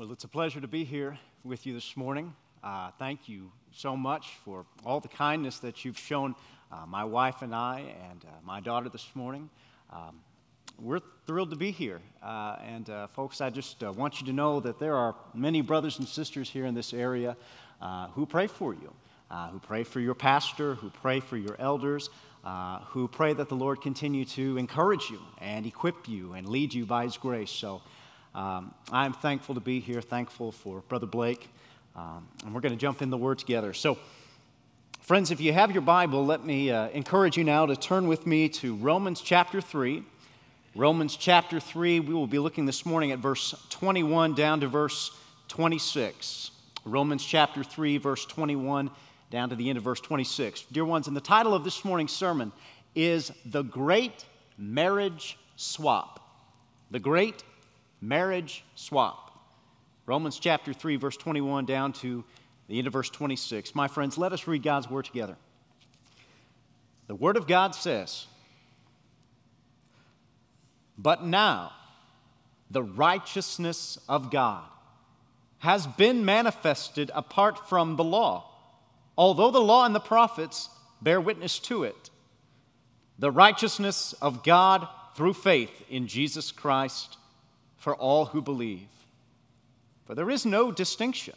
Well, it's a pleasure to be here with you this morning. Uh, thank you so much for all the kindness that you've shown uh, my wife and I and uh, my daughter this morning. Um, we're thrilled to be here. Uh, and, uh, folks, I just uh, want you to know that there are many brothers and sisters here in this area who pray for you, who pray for your pastor, who pray for your elders. who pray that the Lord continue to encourage you and equip you and lead you by His grace. So, um, I'm thankful to be here, thankful for Brother Blake, um, and we're going to jump in the Word together. So, friends, if you have your Bible, let me uh, encourage you now to turn with me to Romans chapter 3. Romans chapter 3, we will be looking this morning at verse 21 down to verse 26. Romans chapter 3, verse 21 down to the end of verse 26. Dear ones, and the title of this morning's sermon is The Great Marriage Swap. The Great marriage swap. Romans chapter 3, verse 21 down to the end of verse 26. My friends, let us read God's word together. The word of God says, But now the righteousness of God has been manifested apart from the law, although the law and the prophets bear witness to it. The righteousness of God through faith in Jesus Christ for all who believe. For there is no distinction.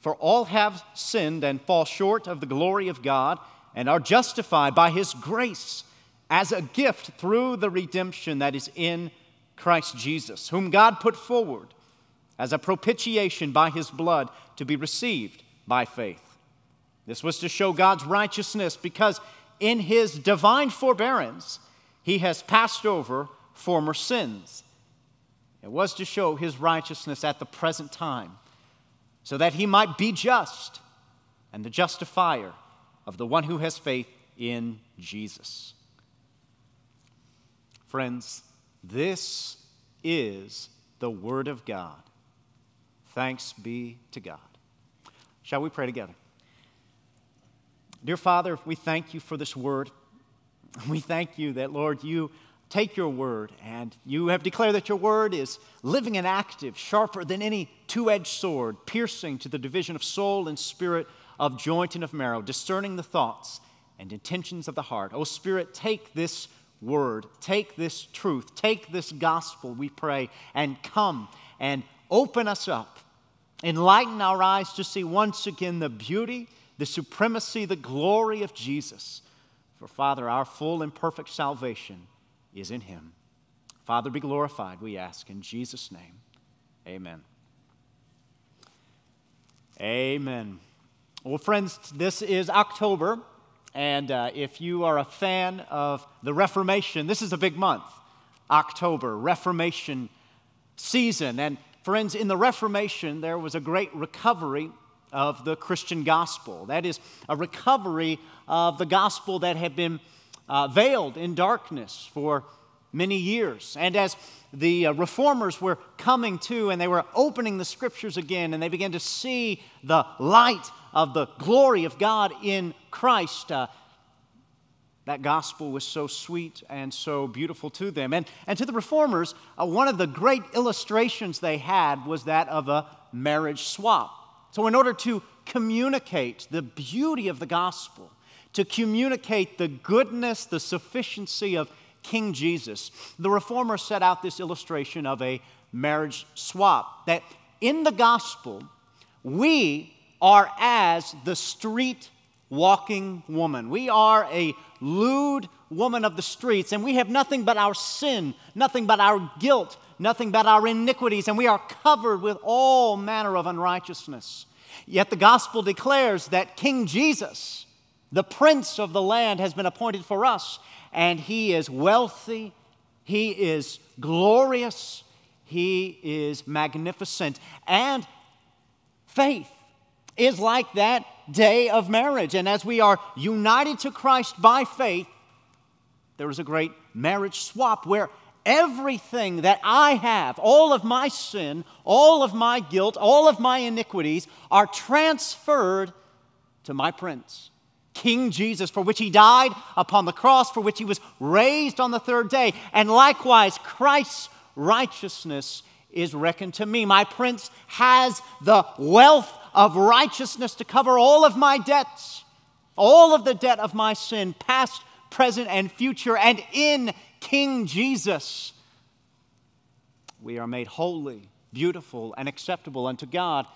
For all have sinned and fall short of the glory of God and are justified by his grace as a gift through the redemption that is in Christ Jesus, whom God put forward as a propitiation by his blood to be received by faith. This was to show God's righteousness because in his divine forbearance he has passed over former sins. It was to show his righteousness at the present time, so that he might be just and the justifier of the one who has faith in Jesus. Friends, this is the Word of God. Thanks be to God. Shall we pray together? Dear Father, we thank you for this Word. We thank you that, Lord, you take your word, and you have declared that your word is living and active, sharper than any two edged sword, piercing to the division of soul and spirit, of joint and of marrow, discerning the thoughts and intentions of the heart. Oh, Spirit, take this word, take this truth, take this gospel, we pray, and come and open us up. Enlighten our eyes to see once again the beauty, the supremacy, the glory of Jesus. For, Father, our full and perfect salvation is in him. Father, be glorified, we ask in Jesus' name. Amen. Amen. Well, friends, this is October, and uh, if you are a fan of the Reformation, this is a big month. October, Reformation season. And friends, in the Reformation, there was a great recovery of the Christian gospel. That is, a recovery of the gospel that had been uh, veiled in darkness for many years. And as the uh, reformers were coming to and they were opening the scriptures again and they began to see the light of the glory of God in Christ, uh, that gospel was so sweet and so beautiful to them. And, and to the reformers, uh, one of the great illustrations they had was that of a marriage swap. So, in order to communicate the beauty of the gospel, to communicate the goodness, the sufficiency of King Jesus. The reformer set out this illustration of a marriage swap that in the gospel, we are as the street walking woman. We are a lewd woman of the streets, and we have nothing but our sin, nothing but our guilt, nothing but our iniquities, and we are covered with all manner of unrighteousness. Yet the gospel declares that King Jesus, the prince of the land has been appointed for us, and he is wealthy, he is glorious, he is magnificent. And faith is like that day of marriage. And as we are united to Christ by faith, there is a great marriage swap where everything that I have, all of my sin, all of my guilt, all of my iniquities, are transferred to my prince. King Jesus, for which he died upon the cross, for which he was raised on the third day. And likewise, Christ's righteousness is reckoned to me. My prince has the wealth of righteousness to cover all of my debts, all of the debt of my sin, past, present, and future. And in King Jesus, we are made holy, beautiful, and acceptable unto God.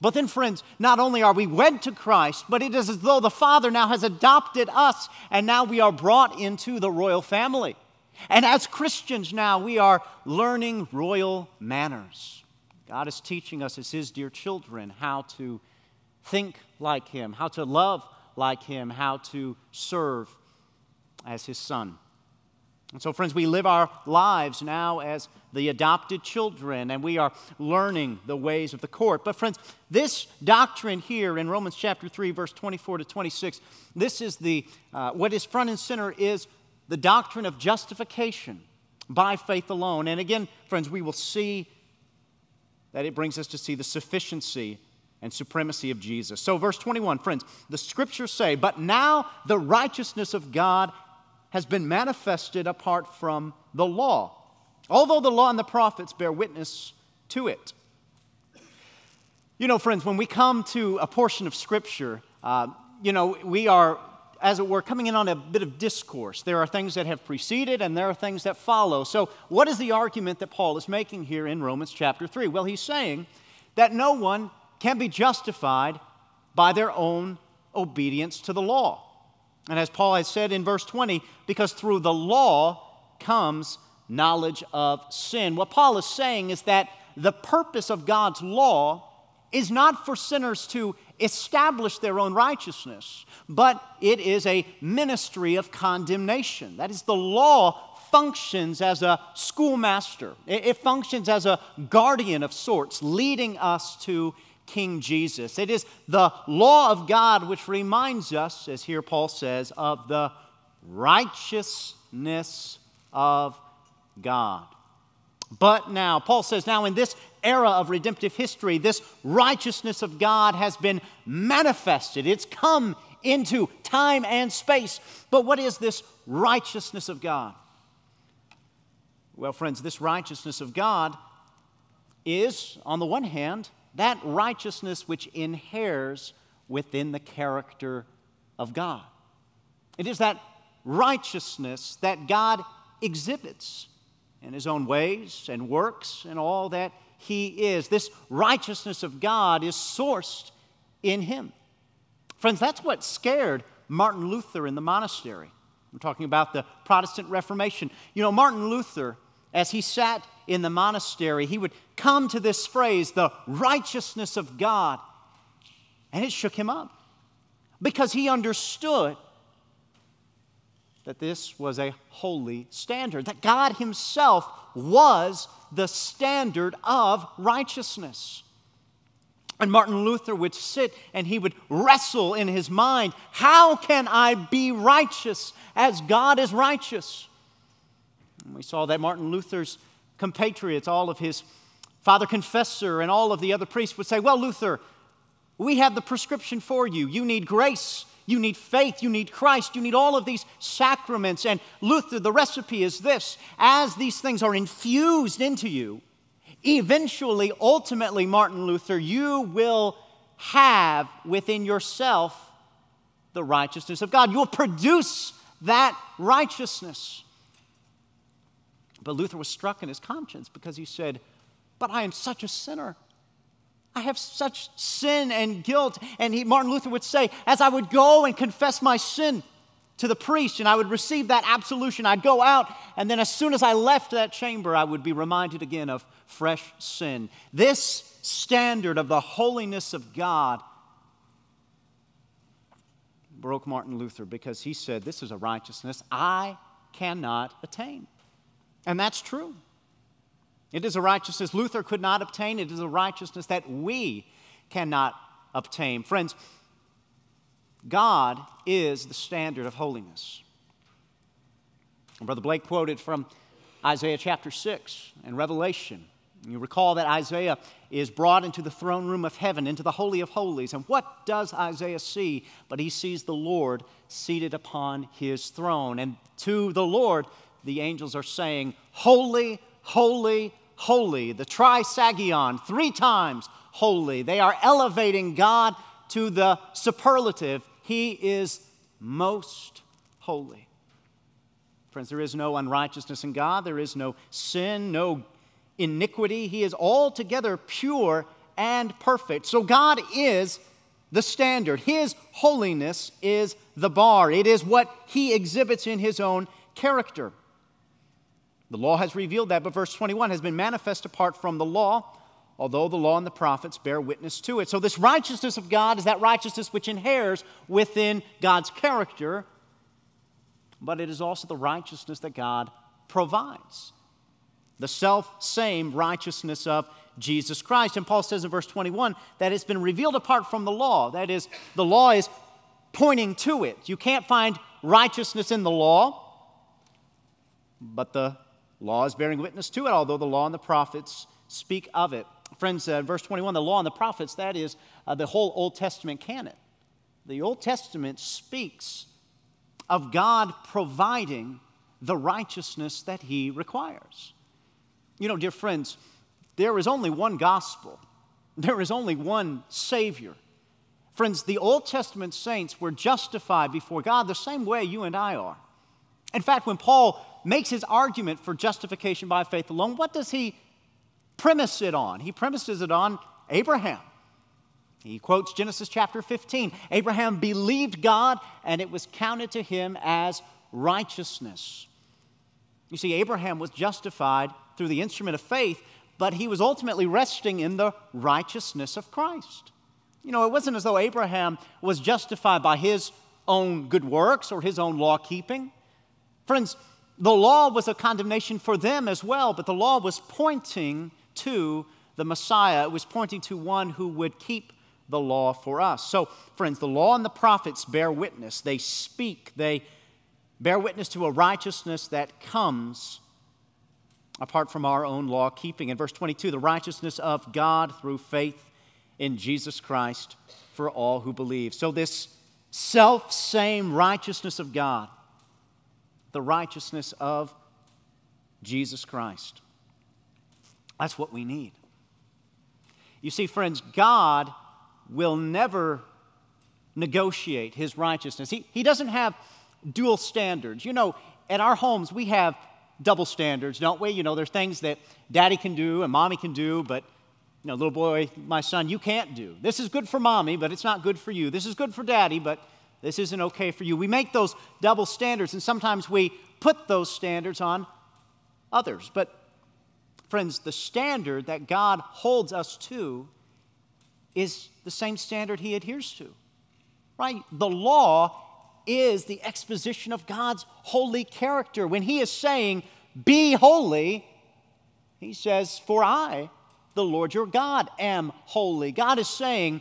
But then, friends, not only are we wed to Christ, but it is as though the Father now has adopted us, and now we are brought into the royal family. And as Christians now, we are learning royal manners. God is teaching us as His dear children how to think like Him, how to love like Him, how to serve as His Son. And so, friends, we live our lives now as the adopted children, and we are learning the ways of the court. But, friends, this doctrine here in Romans chapter 3, verse 24 to 26, this is the, uh, what is front and center is the doctrine of justification by faith alone. And again, friends, we will see that it brings us to see the sufficiency and supremacy of Jesus. So, verse 21, friends, the scriptures say, But now the righteousness of God has been manifested apart from the law, although the law and the prophets bear witness to it. You know, friends, when we come to a portion of Scripture, uh, you know, we are as it were, coming in on a bit of discourse. There are things that have preceded and there are things that follow. So, what is the argument that Paul is making here in Romans chapter 3? Well, he's saying that no one can be justified by their own obedience to the law. And as Paul has said in verse 20, because through the law comes knowledge of sin. What Paul is saying is that the purpose of God's law is not for sinners to establish their own righteousness, but it is a ministry of condemnation. That is, the law functions as a schoolmaster, it, functions as a guardian of sorts, leading us to King Jesus. It is the law of God which reminds us, as here Paul says, of the righteousness of God. But now, Paul says, now in this era of redemptive history, this righteousness of God has been manifested. It's come into time and space. But what is this righteousness of God? Well, friends, this righteousness of God is, on the one hand, that righteousness which inheres within the character of God. It is that righteousness that God exhibits in his own ways and works and all that he is. This righteousness of God is sourced in him. Friends, that's what scared Martin Luther in the monastery. I'm talking about the Protestant Reformation. You know, Martin Luther, as he sat in the monastery, he would come to this phrase, the righteousness of God, and it shook him up because he understood that this was a holy standard, that God Himself was the standard of righteousness. And Martin Luther would sit and he would wrestle in his mind how can I be righteous as God is righteous? And we saw that Martin Luther's compatriots, all of his father confessor, and all of the other priests would say, Well, Luther, we have the prescription for you. You need grace. You need faith, you need Christ, you need all of these sacraments. And Luther, the recipe is this as these things are infused into you, eventually, ultimately, Martin Luther, you will have within yourself the righteousness of God. You will produce that righteousness. But Luther was struck in his conscience because he said, But I am such a sinner. I have such sin and guilt. And he, Martin Luther would say, as I would go and confess my sin to the priest and I would receive that absolution, I'd go out, and then as soon as I left that chamber, I would be reminded again of fresh sin. This standard of the holiness of God broke Martin Luther because he said, This is a righteousness I cannot attain. And that's true. It is a righteousness Luther could not obtain. It is a righteousness that we cannot obtain. Friends, God is the standard of holiness. Brother Blake quoted from Isaiah chapter 6 and Revelation. You recall that Isaiah is brought into the throne room of heaven, into the Holy of Holies. And what does Isaiah see? But he sees the Lord seated upon his throne. And to the Lord, the angels are saying, Holy, holy, holy. The trisagion, three times holy. They are elevating God to the superlative. He is most holy. Friends, there is no unrighteousness in God, there is no sin, no iniquity. He is altogether pure and perfect. So God is the standard. His holiness is the bar, it is what He exhibits in His own character. The law has revealed that, but verse 21 has been manifest apart from the law, although the law and the prophets bear witness to it. So, this righteousness of God is that righteousness which inheres within God's character, but it is also the righteousness that God provides. The self same righteousness of Jesus Christ. And Paul says in verse 21 that it's been revealed apart from the law. That is, the law is pointing to it. You can't find righteousness in the law, but the law is bearing witness to it, although the law and the prophets speak of it. Friends, uh, verse 21, the law and the prophets, that is uh, the whole Old Testament canon. The Old Testament speaks of God providing the righteousness that He requires. You know, dear friends, there is only one gospel, there is only one Savior. Friends, the Old Testament saints were justified before God the same way you and I are. In fact, when Paul makes his argument for justification by faith alone, what does he premise it on? He premises it on Abraham. He quotes Genesis chapter 15. Abraham believed God, and it was counted to him as righteousness. You see, Abraham was justified through the instrument of faith, but he was ultimately resting in the righteousness of Christ. You know, it wasn't as though Abraham was justified by his own good works or his own law keeping. Friends, the law was a condemnation for them as well, but the law was pointing to the Messiah. It was pointing to one who would keep the law for us. So, friends, the law and the prophets bear witness. They speak, they bear witness to a righteousness that comes apart from our own law keeping. In verse 22, the righteousness of God through faith in Jesus Christ for all who believe. So, this self same righteousness of God the righteousness of Jesus Christ. That's what we need. You see, friends, God will never negotiate his righteousness. He, he doesn't have dual standards. You know, at our homes, we have double standards, don't we? You know, there's things that daddy can do and mommy can do, but, you know, little boy, my son, you can't do. This is good for mommy, but it's not good for you. This is good for daddy, but this isn't okay for you. We make those double standards, and sometimes we put those standards on others. But, friends, the standard that God holds us to is the same standard He adheres to, right? The law is the exposition of God's holy character. When He is saying, Be holy, He says, For I, the Lord your God, am holy. God is saying,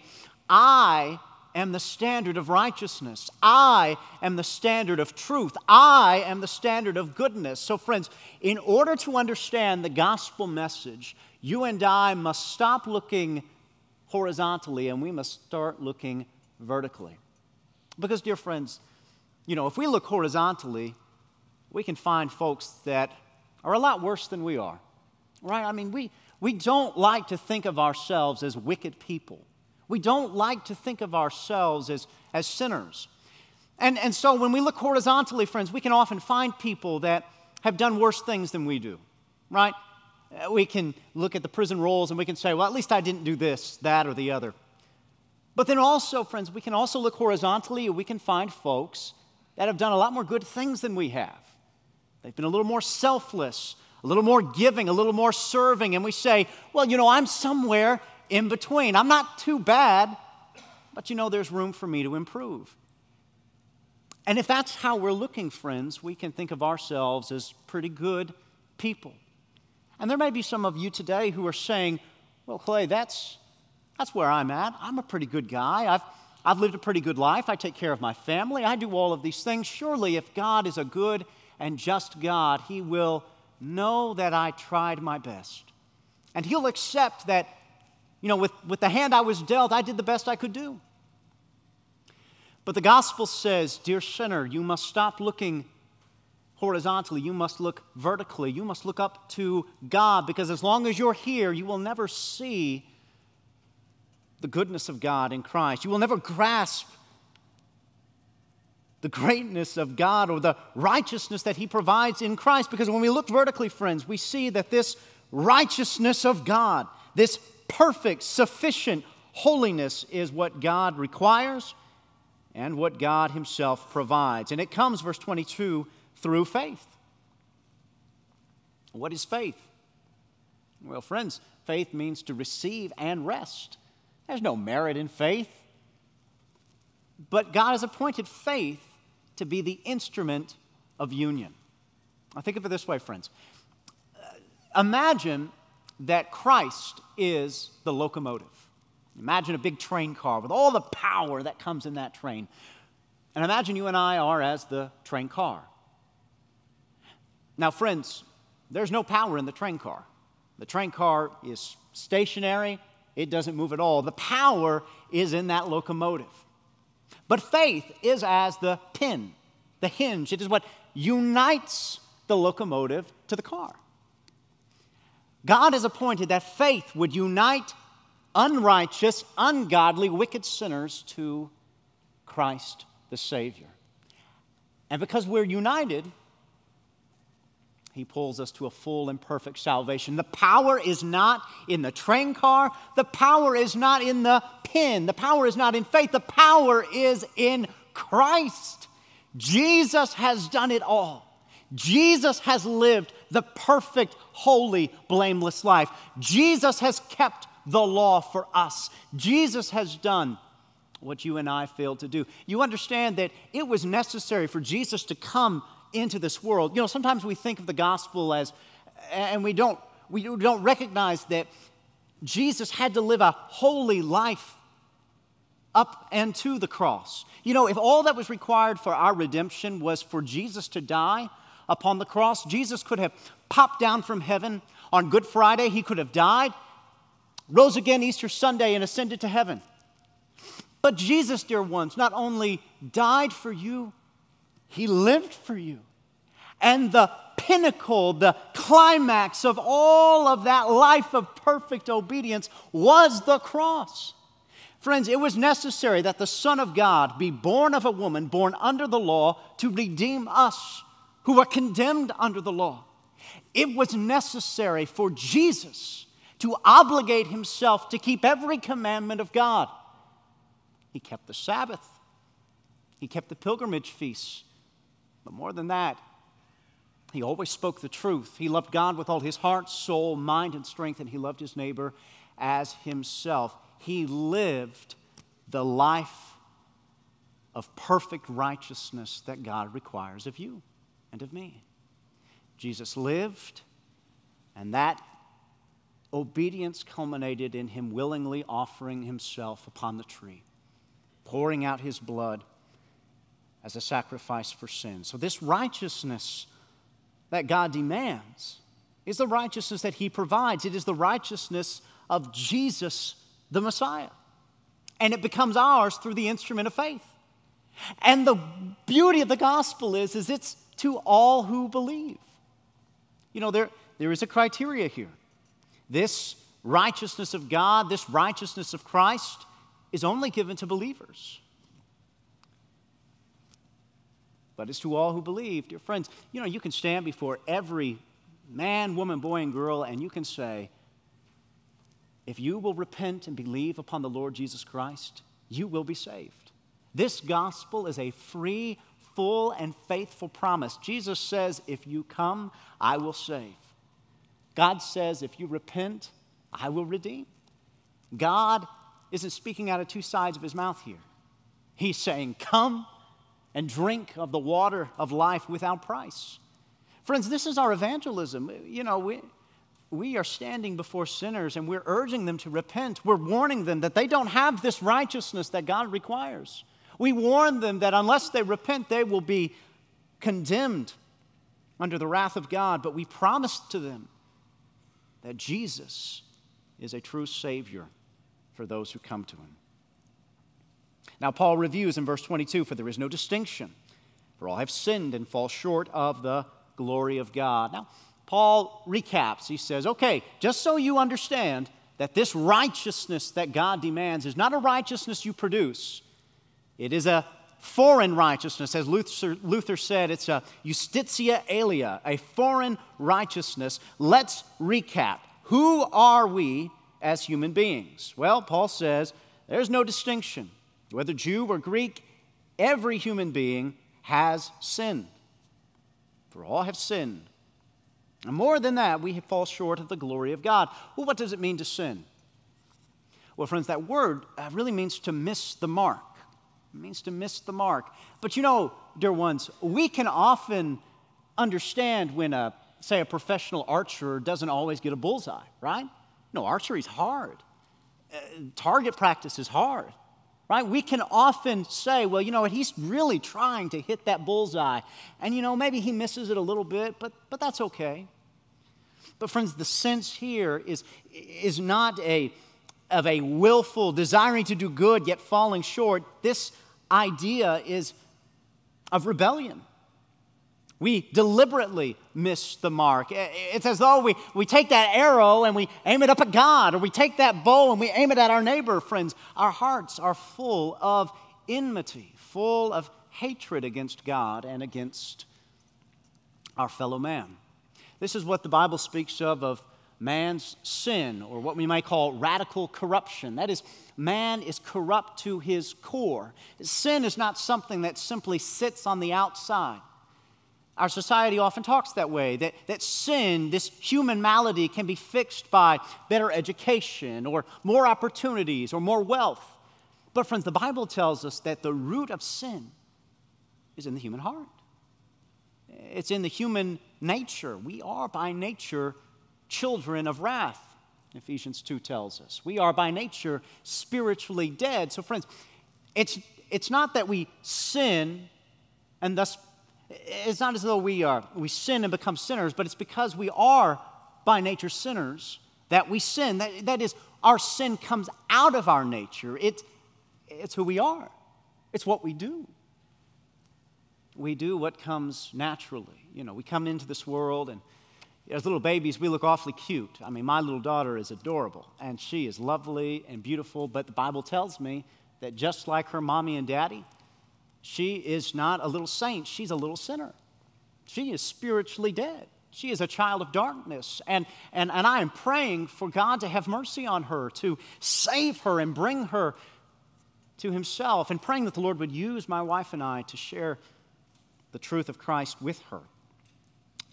I am the standard of righteousness. I am the standard of truth. I am the standard of goodness. So, friends, in order to understand the gospel message, you and I must stop looking horizontally and we must start looking vertically. Because, dear friends, you know, if we look horizontally, we can find folks that are a lot worse than we are, right? I mean, we, we don't like to think of ourselves as wicked people. We don't like to think of ourselves as, as sinners. And, and so when we look horizontally, friends, we can often find people that have done worse things than we do, right? Uh, we can look at the prison rolls and we can say, well, at least I didn't do this, that, or the other. But then also, friends, we can also look horizontally and we can find folks that have done a lot more good things than we have. They've been a little more selfless, a little more giving, a little more serving, and we say, well, you know, I'm somewhere in between. I'm not too bad, but you know, there's room for me to improve. And if that's how we're looking, friends, we can think of ourselves as pretty good people. And there may be some of you today who are saying, well, Clay, that's, that's where I'm at. I'm a pretty good guy. I've, I've lived a pretty good life. I take care of my family. I do all of these things. Surely, if God is a good and just God, He will know that I tried my best. And He'll accept that you know, with, with the hand I was dealt, I did the best I could do. But the gospel says, Dear sinner, you must stop looking horizontally, you must look vertically. You must look up to God because as long as you're here, you will never see the goodness of God in Christ. You will never grasp the greatness of God or the righteousness that He provides in Christ because when we look vertically, friends, we see that this righteousness of God, this perfect, sufficient holiness is what God requires and what God Himself provides. And it comes, verse 22, through faith. What is faith? Well, friends, faith means to receive and rest. There's no merit in faith. But God has appointed faith to be the instrument of union. I think of it this way, friends. Imagine that Christ is the locomotive. Imagine a big train car with all the power that comes in that train. And imagine you and I are as the train car. Now, friends, there's no power in the train car. The train car is stationary, it doesn't move at all. The power is in that locomotive. But faith is as the pin, the hinge. It is what unites the locomotive to the car. God has appointed that faith would unite unrighteous, ungodly, wicked sinners to Christ the Savior. And because we're united, he pulls us to a full and perfect salvation. The power is not in the train car, the power is not in the pin, the power is not in faith, the power is in Christ. Jesus has done it all. Jesus has lived the perfect, holy, blameless life. Jesus has kept the law for us. Jesus has done what you and I failed to do. You understand that it was necessary for Jesus to come into this world. You know, sometimes we think of the gospel as, and we don't, we don't recognize that Jesus had to live a holy life up and to the cross. You know, if all that was required for our redemption was for Jesus to die upon the cross, Jesus could have popped down from heaven on Good Friday, he could have died, rose again Easter Sunday, and ascended to heaven. But Jesus, dear ones, not only died for you, he lived for you. And the pinnacle, the climax of all of that life of perfect obedience was the cross. Friends, it was necessary that the Son of God be born of a woman, born under the law, to redeem us who were condemned under the law. It was necessary for Jesus to obligate himself to keep every commandment of God. He kept the Sabbath, he kept the pilgrimage feasts, but more than that, he always spoke the truth. He loved God with all his heart, soul, mind, and strength, and he loved his neighbor as himself. He lived the life of perfect righteousness that God requires of you and of me. Jesus lived, and that obedience culminated in him willingly offering himself upon the tree, pouring out his blood as a sacrifice for sin. So, this righteousness that God demands is the righteousness that He provides. It is the righteousness of Jesus, the Messiah. And it becomes ours through the instrument of faith. And the beauty of the gospel is, is it's to all who believe. You know, there, there is a criteria here. This righteousness of God, this righteousness of Christ, is only given to believers. but it's to all who believe. Dear friends, you know, you can stand before every man, woman, boy, and girl, and you can say, if you will repent and believe upon the Lord Jesus Christ, you will be saved. This gospel is a free, full, and faithful promise. Jesus says, If you come, I will save. God says, If you repent, I will redeem. God isn't speaking out of two sides of his mouth here. He's saying, Come and drink of the water of life without price. Friends, this is our evangelism. You know, we, we are standing before sinners and we're urging them to repent. We're warning them that they don't have this righteousness that God requires. We warn them that unless they repent, they will be condemned under the wrath of God. But we promise to them that Jesus is a true Savior for those who come to Him. Now, Paul reviews in verse 22 for there is no distinction. For all have sinned and fall short of the glory of God. Now, Paul recaps. He says, okay, just so you understand that this righteousness that God demands is not a righteousness you produce, it is a foreign righteousness. As Luther, Luther said, it's a justitia aliena, a foreign righteousness. Let's recap. Who are we as human beings? Well, Paul says there's no distinction. Whether Jew or Greek, every human being has sinned. For all have sinned. And more than that, we fall short of the glory of God. Well, what does it mean to sin? Well, friends, that word uh, really means to miss the mark. It means to miss the mark. But you know, dear ones, we can often understand when a, say, a professional archer doesn't always get a bullseye, right? No, archery's hard. Uh, target practice is hard right? We can often say, well, you know what, he's really trying to hit that bullseye. And, you know, maybe he misses it a little bit, but, but that's okay. But, friends, the sense here is, is not a, of a willful desiring to do good yet falling short. This idea is of rebellion. We deliberately miss the mark. It's as though we, we take that arrow and we aim it up at God, or we take that bow and we aim it at our neighbor, friends. Our hearts are full of enmity, full of hatred against God and against our fellow man. This is what the Bible speaks of of man's sin, or what we might call radical corruption. That is, man is corrupt to his core. Sin is not something that simply sits on the outside. Our society often talks that way that, that sin, this human malady, can be fixed by better education or more opportunities or more wealth. But, friends, the Bible tells us that the root of sin is in the human heart, it's in the human nature. We are by nature children of wrath. Ephesians 2 tells us. We are by nature spiritually dead. So, friends, it's, it's not that we sin and thus it's not as though we, are, we sin and become sinners, but it's because we are by nature sinners that we sin. That, that is, our sin comes out of our nature. It, it's who we are, it's what we do. We do what comes naturally. You know, we come into this world and as little babies, we look awfully cute. I mean, my little daughter is adorable and she is lovely and beautiful, but the Bible tells me that just like her mommy and daddy, she is not a little saint, she's a little sinner. She is spiritually dead. She is a child of darkness. And, and, and I am praying for God to have mercy on her, to save her and bring her to Himself, and praying that the Lord would use my wife and I to share the truth of Christ with her.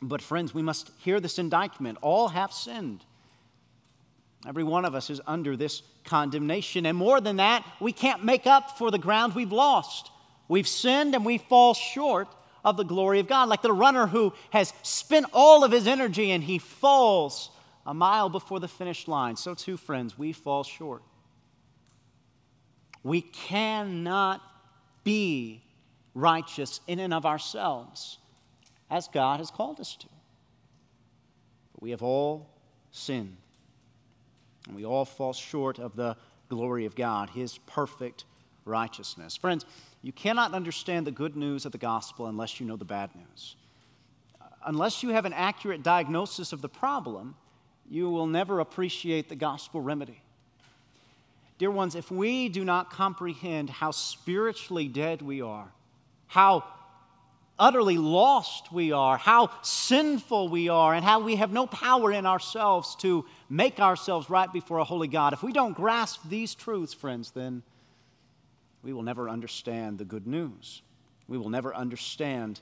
But, friends, we must hear this indictment. All have sinned. Every one of us is under this condemnation. And more than that, we can't make up for the ground we've lost. We've sinned and we fall short of the glory of God. Like the runner who has spent all of his energy and he falls a mile before the finish line. So, too, friends, we fall short. We cannot be righteous in and of ourselves as God has called us to. But we have all sinned, and we all fall short of the glory of God, His perfect righteousness. Friends, you cannot understand the good news of the gospel unless you know the bad news. Unless you have an accurate diagnosis of the problem, you will never appreciate the gospel remedy. Dear ones, if we do not comprehend how spiritually dead we are, how utterly lost we are, how sinful we are, and how we have no power in ourselves to make ourselves right before a holy God, if we don't grasp these truths, friends, then we will never understand the good news. We will never understand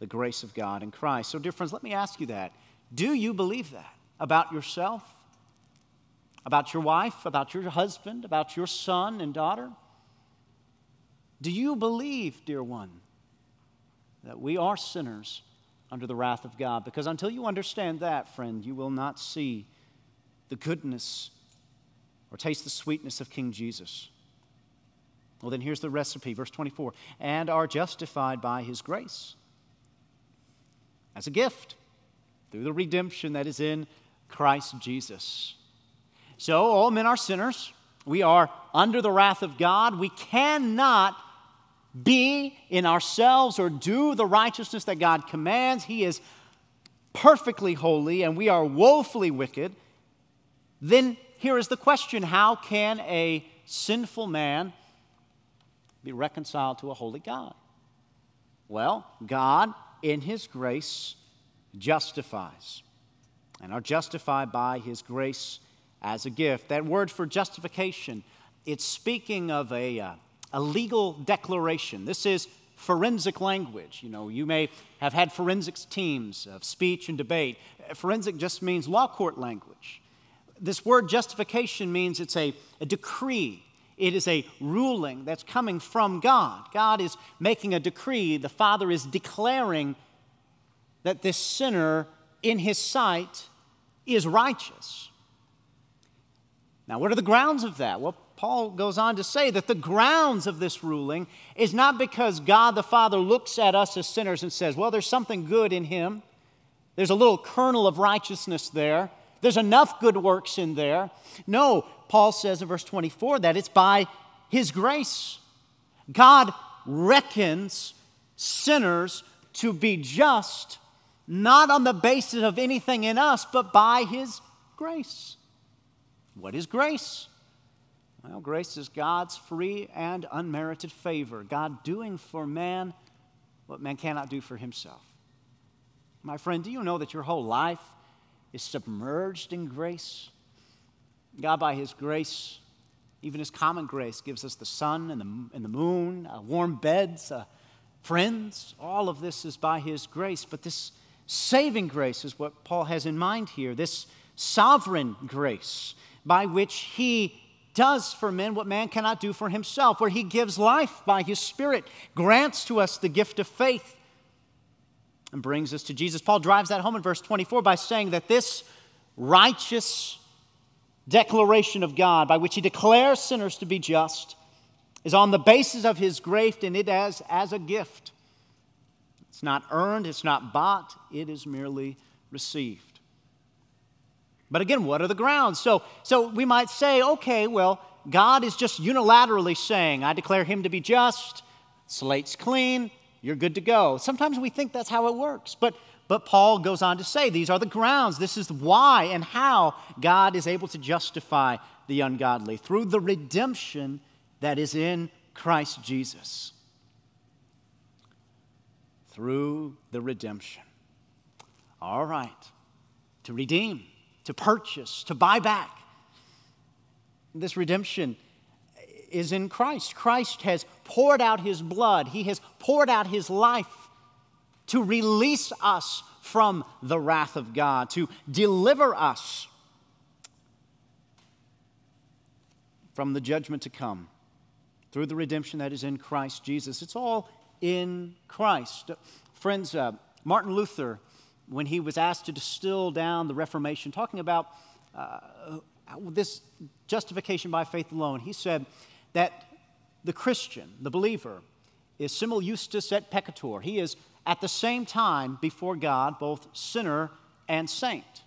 the grace of God in Christ. So, dear friends, let me ask you that. Do you believe that about yourself, about your wife, about your husband, about your son and daughter? Do you believe, dear one, that we are sinners under the wrath of God? Because until you understand that, friend, you will not see the goodness or taste the sweetness of King Jesus. Well, then here's the recipe, verse 24 and are justified by his grace as a gift through the redemption that is in Christ Jesus. So, all men are sinners. We are under the wrath of God. We cannot be in ourselves or do the righteousness that God commands. He is perfectly holy and we are woefully wicked. Then here is the question how can a sinful man be reconciled to a holy God? Well, God, in His grace, justifies and are justified by His grace as a gift. That word for justification, it's speaking of a. Uh, a legal declaration. This is forensic language. You know, you may have had forensics teams of speech and debate. Forensic just means law court language. This word justification means it's a, a decree. It is a ruling that's coming from God. God is making a decree. The Father is declaring that this sinner, in his sight, is righteous. Now, what are the grounds of that? Well, Paul goes on to say that the grounds of this ruling is not because God the Father looks at us as sinners and says, well, there's something good in him. There's a little kernel of righteousness there. There's enough good works in there. No, Paul says in verse 24 that it's by his grace. God reckons sinners to be just, not on the basis of anything in us, but by his grace. What is grace? Well, grace is God's free and unmerited favor, God doing for man what man cannot do for himself. My friend, do you know that your whole life is submerged in grace? God, by His grace, even His common grace, gives us the sun and the, and the moon, uh, warm beds, uh, friends. All of this is by His grace. But this saving grace is what Paul has in mind here this sovereign grace by which He does for men what man cannot do for himself, where he gives life by his Spirit, grants to us the gift of faith, and brings us to Jesus. Paul drives that home in verse 24 by saying that this righteous declaration of God, by which he declares sinners to be just, is on the basis of his grace and it as, as a gift. It's not earned, it's not bought, it is merely received. But again, what are the grounds? So, so we might say, okay, well, God is just unilaterally saying, I declare him to be just, slate's clean, you're good to go. Sometimes we think that's how it works. But, but Paul goes on to say, these are the grounds. This is why and how God is able to justify the ungodly through the redemption that is in Christ Jesus. Through the redemption. All right. To redeem to purchase, to buy back. This redemption is in Christ. Christ has poured out his blood, he has poured out his life to release us from the wrath of God, to deliver us from the judgment to come through the redemption that is in Christ Jesus. It's all in Christ. Friends, uh, Martin Luther when he was asked to distill down the Reformation, talking about uh, this justification by faith alone, he said that the Christian, the believer, is simul justus et peccator. He is at the same time before God both sinner and saint.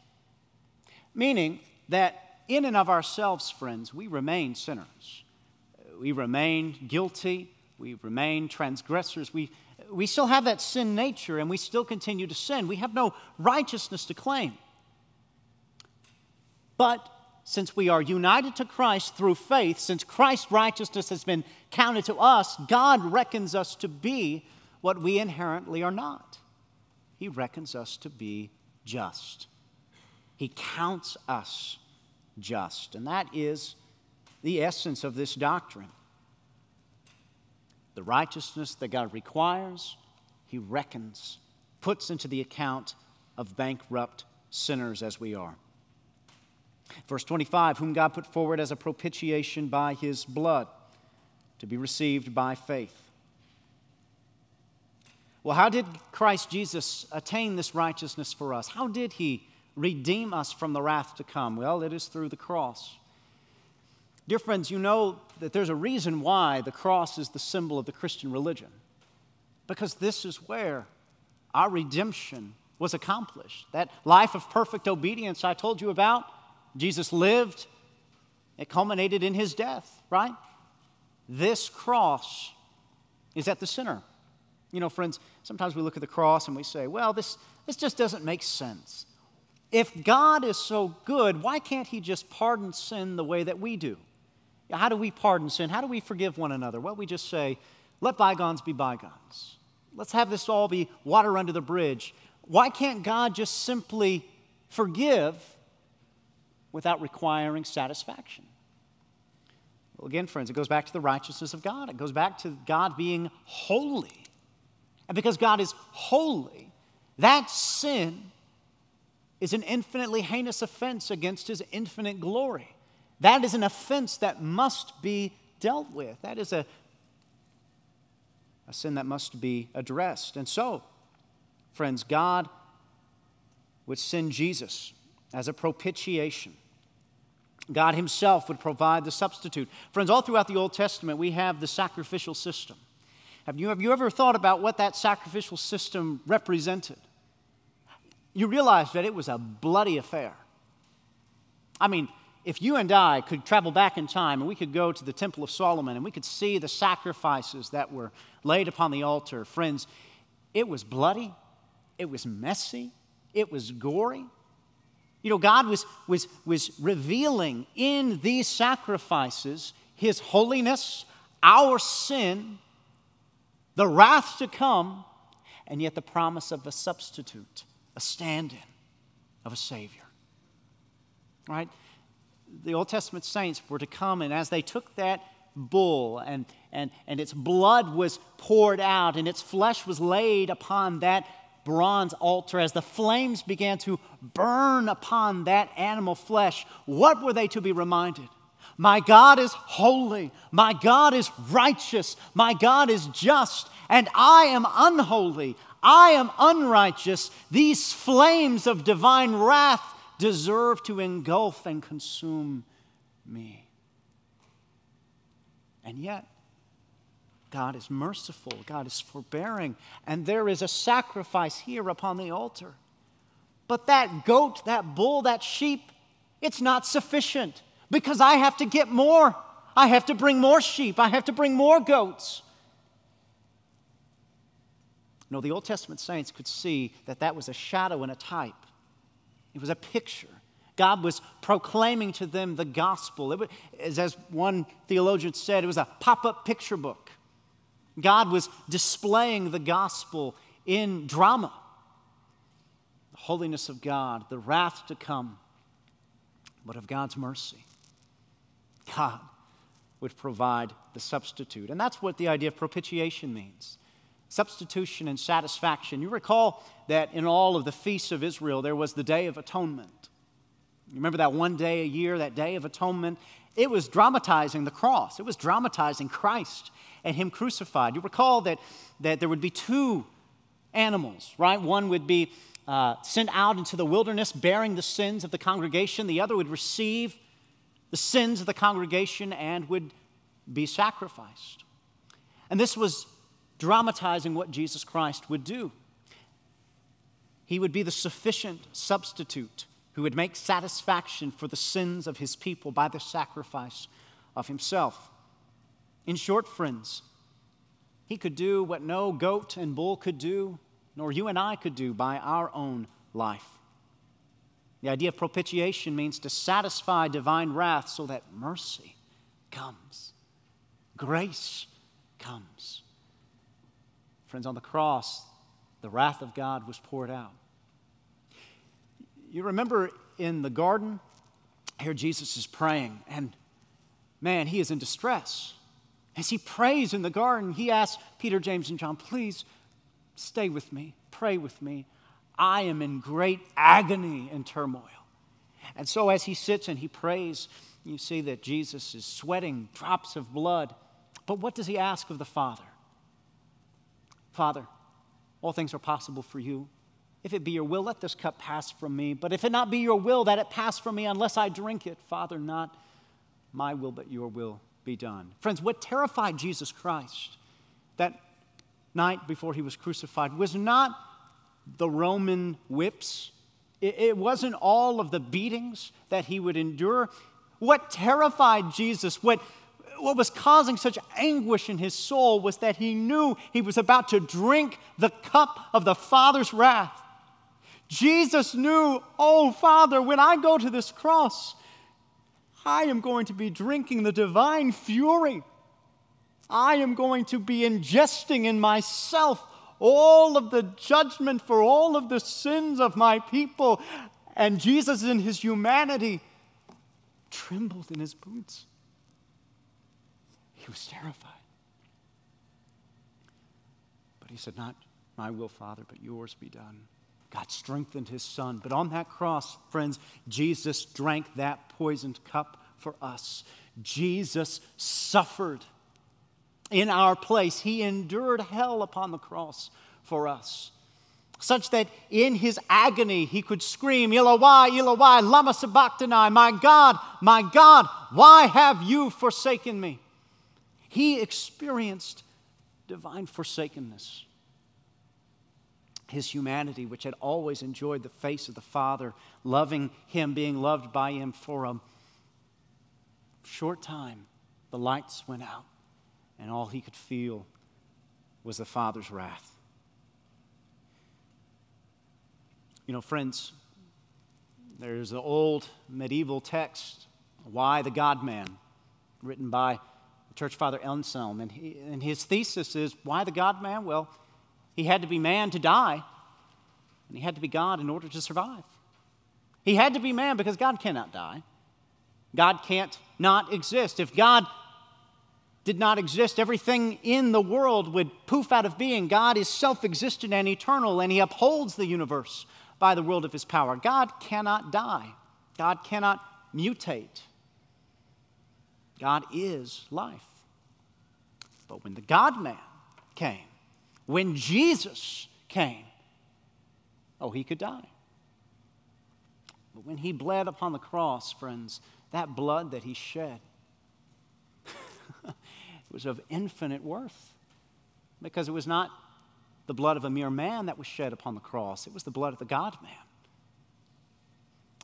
Meaning that in and of ourselves, friends, we remain sinners. We remain guilty. We remain transgressors. We we still have that sin nature and we still continue to sin. We have no righteousness to claim. But since we are united to Christ through faith, since Christ's righteousness has been counted to us, God reckons us to be what we inherently are not. He reckons us to be just. He counts us just. And that is the essence of this doctrine the righteousness that God requires, He reckons, puts into the account of bankrupt sinners as we are. Verse 25, whom God put forward as a propitiation by His blood to be received by faith. Well, how did Christ Jesus attain this righteousness for us? How did He redeem us from the wrath to come? Well, it is through the cross. Dear friends, you know that there's a reason why the cross is the symbol of the Christian religion. Because this is where our redemption was accomplished. That life of perfect obedience I told you about, Jesus lived, it culminated in his death, right? This cross is at the center. You know, friends, sometimes we look at the cross and we say, well, this, this just doesn't make sense. If God is so good, why can't He just pardon sin the way that we do? How do we pardon sin? How do we forgive one another? Well, we just say, let bygones be bygones. Let's have this all be water under the bridge. Why can't God just simply forgive without requiring satisfaction? Well, again, friends, it goes back to the righteousness of God. It goes back to God being holy. And because God is holy, that sin is an infinitely heinous offense against his infinite glory. That is an offense that must be dealt with. That is a, a sin that must be addressed. And so, friends, God would send Jesus as a propitiation. God Himself would provide the substitute. Friends, all throughout the Old Testament, we have the sacrificial system. Have you, have you ever thought about what that sacrificial system represented? You realize that it was a bloody affair. I mean, if you and I could travel back in time and we could go to the Temple of Solomon and we could see the sacrifices that were laid upon the altar, friends, it was bloody, it was messy, it was gory. You know, God was, was, was revealing in these sacrifices His holiness, our sin, the wrath to come, and yet the promise of a substitute, a stand in of a Savior. Right? The Old Testament saints were to come, and as they took that bull and, and, and its blood was poured out and its flesh was laid upon that bronze altar, as the flames began to burn upon that animal flesh, what were they to be reminded? My God is holy. My God is righteous. My God is just. And I am unholy. I am unrighteous. These flames of divine wrath deserve to engulf and consume me. And yet, God is merciful, God is forbearing, and there is a sacrifice here upon the altar. But that goat, that bull, that sheep, it's not sufficient because I have to get more. I have to bring more sheep. I have to bring more goats. No, the Old Testament saints could see that that was a shadow and a type, it was a picture. God was proclaiming to them the gospel. It was, as one theologian said, it was a pop up picture book. God was displaying the gospel in drama. The holiness of God, the wrath to come, but of God's mercy. God would provide the substitute. And that's what the idea of propitiation means substitution and satisfaction. You recall that in all of the feasts of Israel, there was the Day of Atonement. You remember that one day a year, that Day of Atonement? It was dramatizing the cross, it was dramatizing Christ and Him crucified. You recall that, that there would be two animals, right? One would be uh, sent out into the wilderness bearing the sins of the congregation, the other would receive the sins of the congregation and would be sacrificed. And this was dramatizing what Jesus Christ would do. He would be the sufficient substitute who would make satisfaction for the sins of his people by the sacrifice of himself. In short, friends, he could do what no goat and bull could do, nor you and I could do by our own life. The idea of propitiation means to satisfy divine wrath so that mercy comes, grace comes. Friends, on the cross, the wrath of God was poured out. You remember in the garden, here Jesus is praying, and man, he is in distress. As he prays in the garden, he asks Peter, James, and John, please stay with me, pray with me. I am in great agony and turmoil. And so, as he sits and he prays, you see that Jesus is sweating drops of blood. But what does he ask of the Father? Father, all things are possible for you. If it be your will, let this cup pass from me. But if it not be your will that it pass from me unless I drink it, Father, not my will, but your will be done. Friends, what terrified Jesus Christ that night before he was crucified was not the Roman whips. It, wasn't all of the beatings that he would endure. What terrified Jesus, what, what was causing such anguish in his soul was that he knew he was about to drink the cup of the Father's wrath. Jesus knew, oh, Father, when I go to this cross, I am going to be drinking the divine fury. I am going to be ingesting in myself all of the judgment for all of the sins of my people. And Jesus, in his humanity, trembled in his boots. He was terrified. But he said, Not my will, Father, but yours be done. God strengthened his son. But on that cross, friends, Jesus drank that poisoned cup for us. Jesus suffered in our place. He endured hell upon the cross for us, such that in his agony he could scream, Eloi, Eloi, lama sabachthani, my God, my God, why have you forsaken me? He experienced divine forsakenness. His humanity, which had always enjoyed the face of the Father, loving Him, being loved by Him for a short time, the lights went out, and all he could feel was the Father's wrath. You know, friends, there's an old medieval text, Why the God Man, written by Church Father Anselm. And, he, and his thesis is why the God man? Well, he had to be man to die, and he had to be God in order to survive. He had to be man because God cannot die. God can't not exist. If God did not exist, everything in the world would poof out of being. God is self existent and eternal, and He upholds the universe by the world of His power. God cannot die, God cannot mutate. God is life. But when the God man came, when Jesus came, oh, he could die. But when he bled upon the cross, friends, that blood that he shed was of infinite worth because it was not the blood of a mere man that was shed upon the cross, it was the blood of the God man.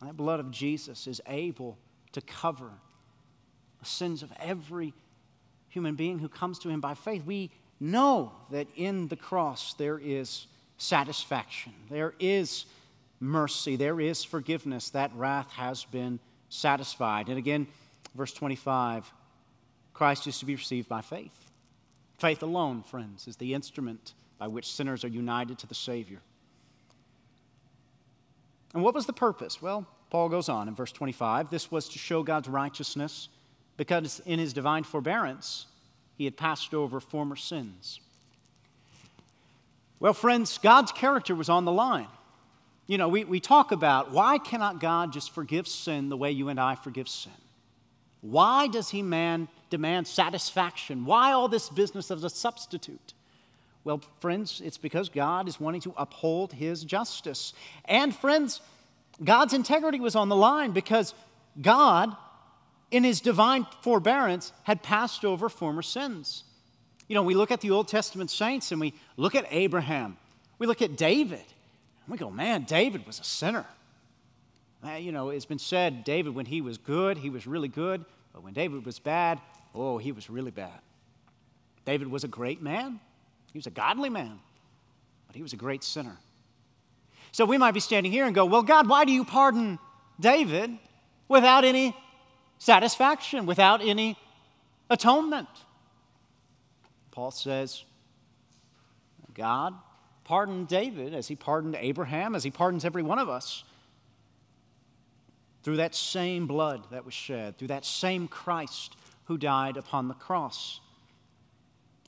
That blood of Jesus is able to cover the sins of every human being who comes to him by faith. We know that in the cross there is satisfaction, there is mercy, there is forgiveness. That wrath has been satisfied. And again, verse 25 Christ is to be received by faith. Faith alone, friends, is the instrument by which sinners are united to the Savior. And what was the purpose? Well, Paul goes on in verse 25 this was to show God's righteousness because in his divine forbearance, he had passed over former sins. Well, friends, God's character was on the line. You know, we, we talk about why cannot God just forgive sin the way you and I forgive sin? Why does he man demand satisfaction? Why all this business of a substitute? Well, friends, it's because God is wanting to uphold his justice. And, friends, God's integrity was on the line because God in his divine forbearance, had passed over former sins. You know, we look at the Old Testament saints and we look at Abraham, we look at David, and we go, man, David was a sinner. You know, it's been said, David, when he was good, he was really good, but when David was bad, oh, he was really bad. David was a great man, he was a godly man, but he was a great sinner. So we might be standing here and go, well, God, why do you pardon David without any satisfaction, without any atonement. Paul says, God pardoned David as he pardoned Abraham, as he pardons every one of us through that same blood that was shed, through that same Christ who died upon the cross.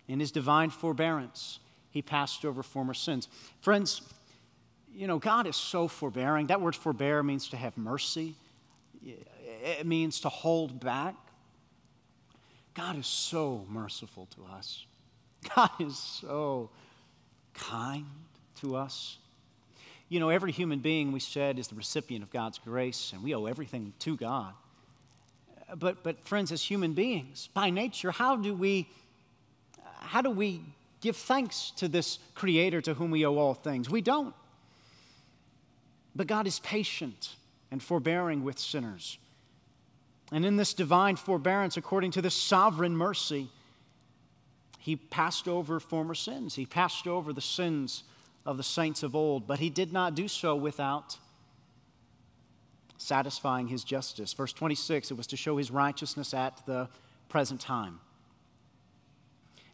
In his divine forbearance, he passed over former sins. Friends, you know, God is so forbearing. That word forbear means to have mercy it means to hold back. God is so merciful to us. God is so kind to us. You know, every human being, we said, is the recipient of God's grace, and we owe everything to God. But, but friends, as human beings, by nature, how do we, how do we give thanks to this Creator to whom we owe all things? We don't. But God is patient and forbearing with sinners. And in this divine forbearance, according to this sovereign mercy, he passed over former sins. He passed over the sins of the saints of old, but he did not do so without satisfying his justice. Verse 26, it was to show his righteousness at the present time.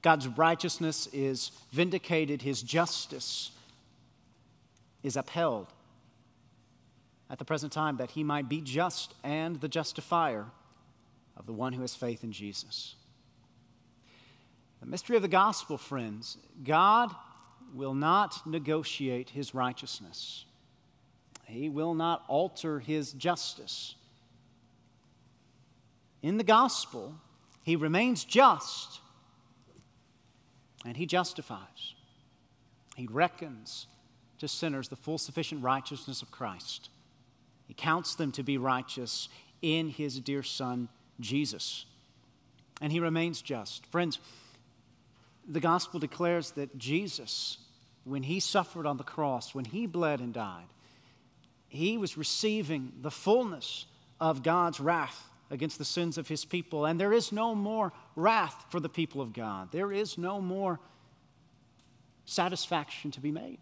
God's righteousness is vindicated, his justice is upheld at the present time that he might be just and the justifier of the one who has faith in Jesus. The mystery of the gospel, friends, God will not negotiate his righteousness. He will not alter his justice. In the gospel, he remains just and he justifies. He reckons to sinners the full sufficient righteousness of Christ. He counts them to be righteous in his dear Son, Jesus. And he remains just. Friends, the gospel declares that Jesus, when he suffered on the cross, when he bled and died, he was receiving the fullness of God's wrath against the sins of his people. And there is no more wrath for the people of God, there is no more satisfaction to be made.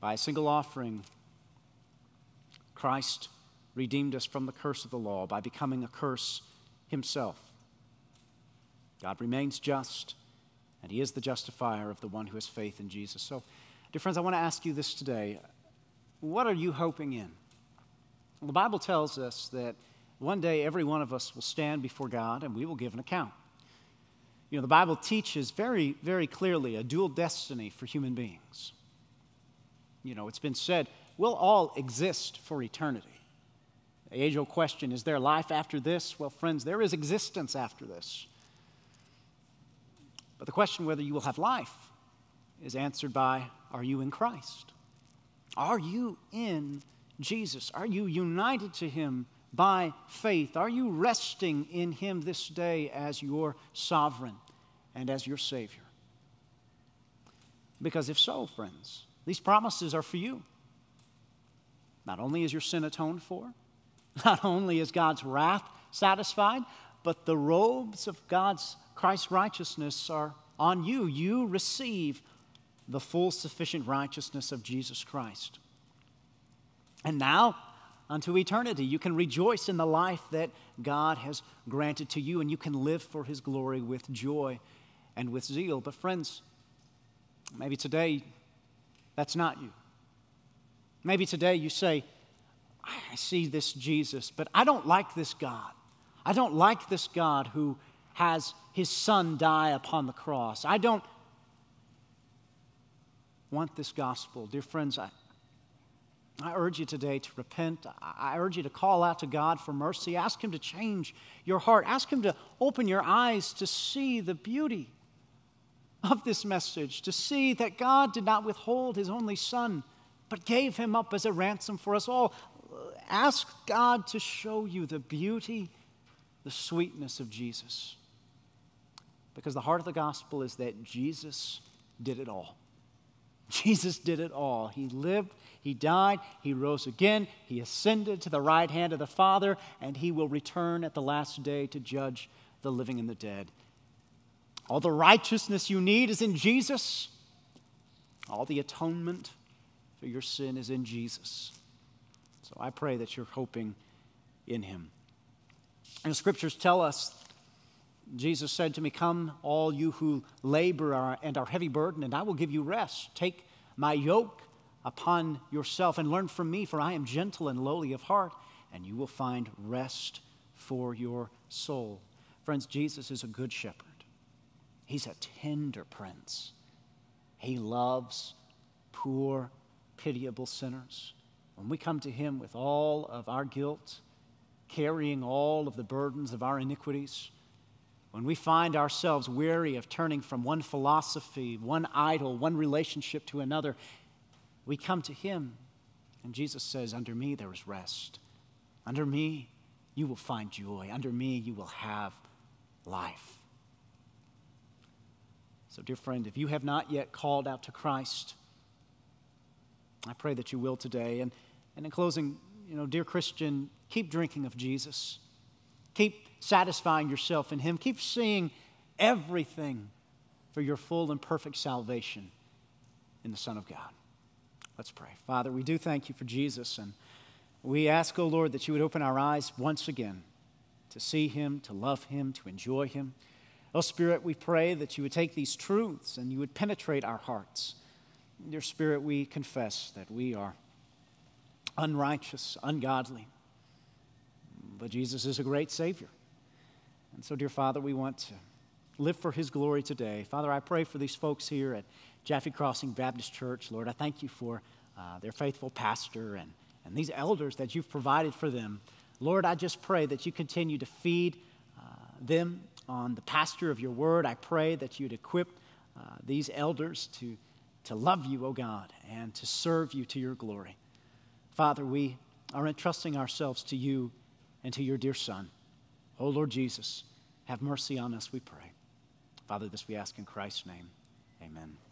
By a single offering, Christ redeemed us from the curse of the law by becoming a curse himself. God remains just, and he is the justifier of the one who has faith in Jesus. So, dear friends, I want to ask you this today. What are you hoping in? Well, the Bible tells us that one day every one of us will stand before God and we will give an account. You know, the Bible teaches very, very clearly a dual destiny for human beings. You know, it's been said, we'll all exist for eternity. The age old question is there life after this? Well, friends, there is existence after this. But the question whether you will have life is answered by are you in Christ? Are you in Jesus? Are you united to Him by faith? Are you resting in Him this day as your sovereign and as your Savior? Because if so, friends, these promises are for you. Not only is your sin atoned for, not only is God's wrath satisfied, but the robes of God's Christ's righteousness are on you. You receive the full sufficient righteousness of Jesus Christ. And now, unto eternity, you can rejoice in the life that God has granted to you, and you can live for His glory with joy and with zeal. But, friends, maybe today that's not you. Maybe today you say, I see this Jesus, but I don't like this God. I don't like this God who has his son die upon the cross. I don't want this gospel. Dear friends, I, I urge you today to repent. I urge you to call out to God for mercy. Ask Him to change your heart. Ask Him to open your eyes to see the beauty of this message, to see that God did not withhold His only Son, but gave Him up as a ransom for us all. Ask God to show you the beauty, the sweetness of Jesus. Because the heart of the gospel is that Jesus did it all. Jesus did it all. He lived, He died, He rose again, He ascended to the right hand of the Father, and He will return at the last day to judge the living and the dead. All the righteousness you need is in Jesus, all the atonement for your sin is in Jesus. So I pray that you're hoping in Him. And the scriptures tell us Jesus said to me, Come, all you who labor and are heavy burdened, and I will give you rest. Take my yoke upon yourself and learn from me, for I am gentle and lowly of heart, and you will find rest for your soul. Friends, Jesus is a good shepherd, he's a tender prince. He loves poor, pitiable sinners. When we come to him with all of our guilt, carrying all of the burdens of our iniquities, when we find ourselves weary of turning from one philosophy, one idol, one relationship to another, we come to Him. And Jesus says, Under me there is rest. Under me you will find joy. Under me you will have life. So, dear friend, if you have not yet called out to Christ, I pray that you will today. And, and in closing, you know, dear Christian, keep drinking of Jesus. Keep satisfying yourself in Him. Keep seeing everything for your full and perfect salvation in the Son of God. Let's pray. Father, we do thank you for Jesus, and we ask, O oh Lord, that you would open our eyes once again to see Him, to love Him, to enjoy Him. Oh, Spirit, we pray that you would take these truths and you would penetrate our hearts. Dear Spirit, we confess that we are unrighteous, ungodly. But Jesus is a great Savior. And so, dear Father, we want to live for His glory today. Father, I pray for these folks here at Jaffe Crossing Baptist Church. Lord, I thank you for uh, their faithful pastor and, and these elders that you've provided for them. Lord, I just pray that you continue to feed uh, them on the pasture of your word. I pray that you'd equip uh, these elders to, to love you, O God, and to serve you to your glory. Father, we are entrusting ourselves to you and to your dear Son. O Lord Jesus, have mercy on us, we pray. Father, this we ask in Christ's name. Amen.